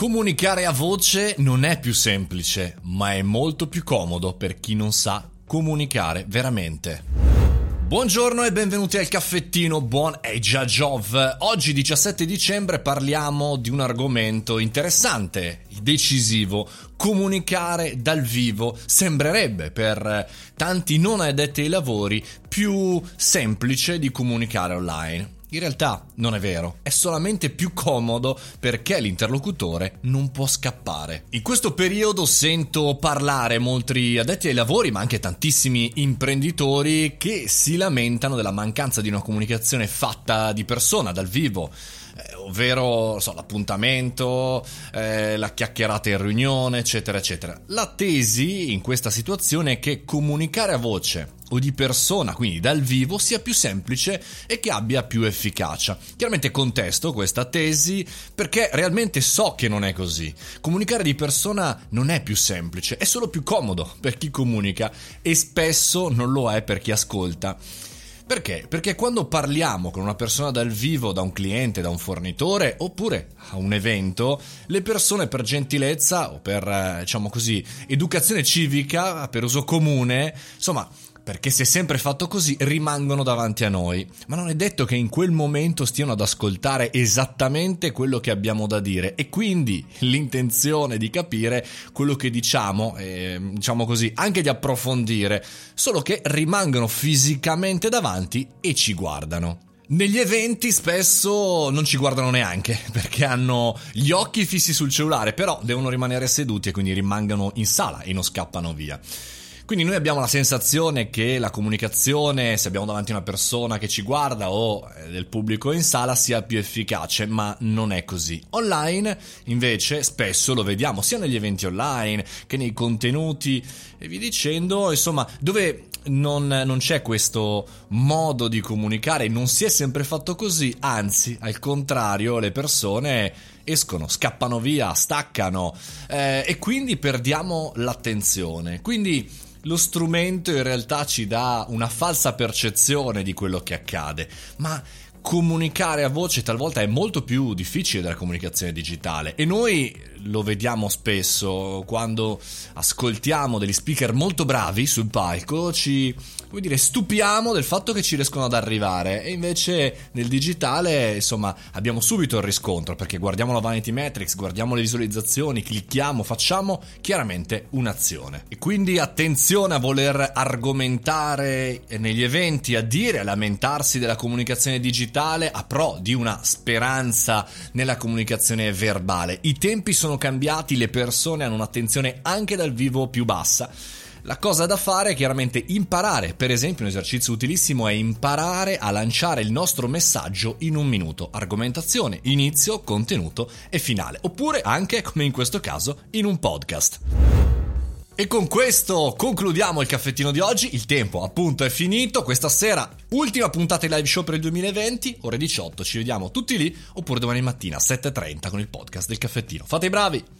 Comunicare a voce non è più semplice, ma è molto più comodo per chi non sa comunicare veramente. Buongiorno e benvenuti al caffettino Buon Eja Jov. Oggi 17 dicembre parliamo di un argomento interessante, decisivo. Comunicare dal vivo sembrerebbe per tanti non addetti ai lavori più semplice di comunicare online. In realtà non è vero, è solamente più comodo perché l'interlocutore non può scappare. In questo periodo sento parlare molti addetti ai lavori, ma anche tantissimi imprenditori che si lamentano della mancanza di una comunicazione fatta di persona, dal vivo eh, ovvero so, l'appuntamento, eh, la chiacchierata in riunione, eccetera, eccetera. La tesi in questa situazione è che comunicare a voce o di persona, quindi dal vivo, sia più semplice e che abbia più efficacia. Chiaramente contesto questa tesi perché realmente so che non è così. Comunicare di persona non è più semplice, è solo più comodo per chi comunica e spesso non lo è per chi ascolta. Perché? Perché quando parliamo con una persona dal vivo, da un cliente, da un fornitore oppure a un evento, le persone per gentilezza o per, eh, diciamo così, educazione civica, per uso comune, insomma, perché se è sempre fatto così rimangono davanti a noi, ma non è detto che in quel momento stiano ad ascoltare esattamente quello che abbiamo da dire e quindi l'intenzione di capire quello che diciamo, eh, diciamo così, anche di approfondire, solo che rimangono fisicamente davanti e ci guardano. Negli eventi spesso non ci guardano neanche perché hanno gli occhi fissi sul cellulare, però devono rimanere seduti e quindi rimangono in sala e non scappano via. Quindi noi abbiamo la sensazione che la comunicazione, se abbiamo davanti una persona che ci guarda o eh, del pubblico in sala, sia più efficace, ma non è così. Online, invece, spesso lo vediamo sia negli eventi online che nei contenuti e vi dicendo, insomma, dove non, non, c'è questo modo di comunicare, non si è sempre fatto così, anzi, al contrario, le persone escono, scappano via, staccano eh, e quindi perdiamo l'attenzione. Quindi lo strumento in realtà ci dà una falsa percezione di quello che accade, ma comunicare a voce talvolta è molto più difficile della comunicazione digitale. E noi lo vediamo spesso quando ascoltiamo degli speaker molto bravi sul palco ci come dire, stupiamo del fatto che ci riescono ad arrivare e invece nel digitale, insomma, abbiamo subito il riscontro perché guardiamo la Vanity Metrics, guardiamo le visualizzazioni, clicchiamo, facciamo chiaramente un'azione. E quindi attenzione a voler argomentare negli eventi, a dire, a lamentarsi della comunicazione digitale a pro di una speranza nella comunicazione verbale. I tempi sono cambiati, le persone hanno un'attenzione anche dal vivo più bassa. La cosa da fare è chiaramente imparare, per esempio un esercizio utilissimo è imparare a lanciare il nostro messaggio in un minuto, argomentazione, inizio, contenuto e finale, oppure anche, come in questo caso, in un podcast. E con questo concludiamo il caffettino di oggi. Il tempo appunto è finito. Questa sera, ultima puntata di live show per il 2020, ore 18. Ci vediamo tutti lì. Oppure domani mattina, 7.30 con il podcast del caffettino. Fate i bravi!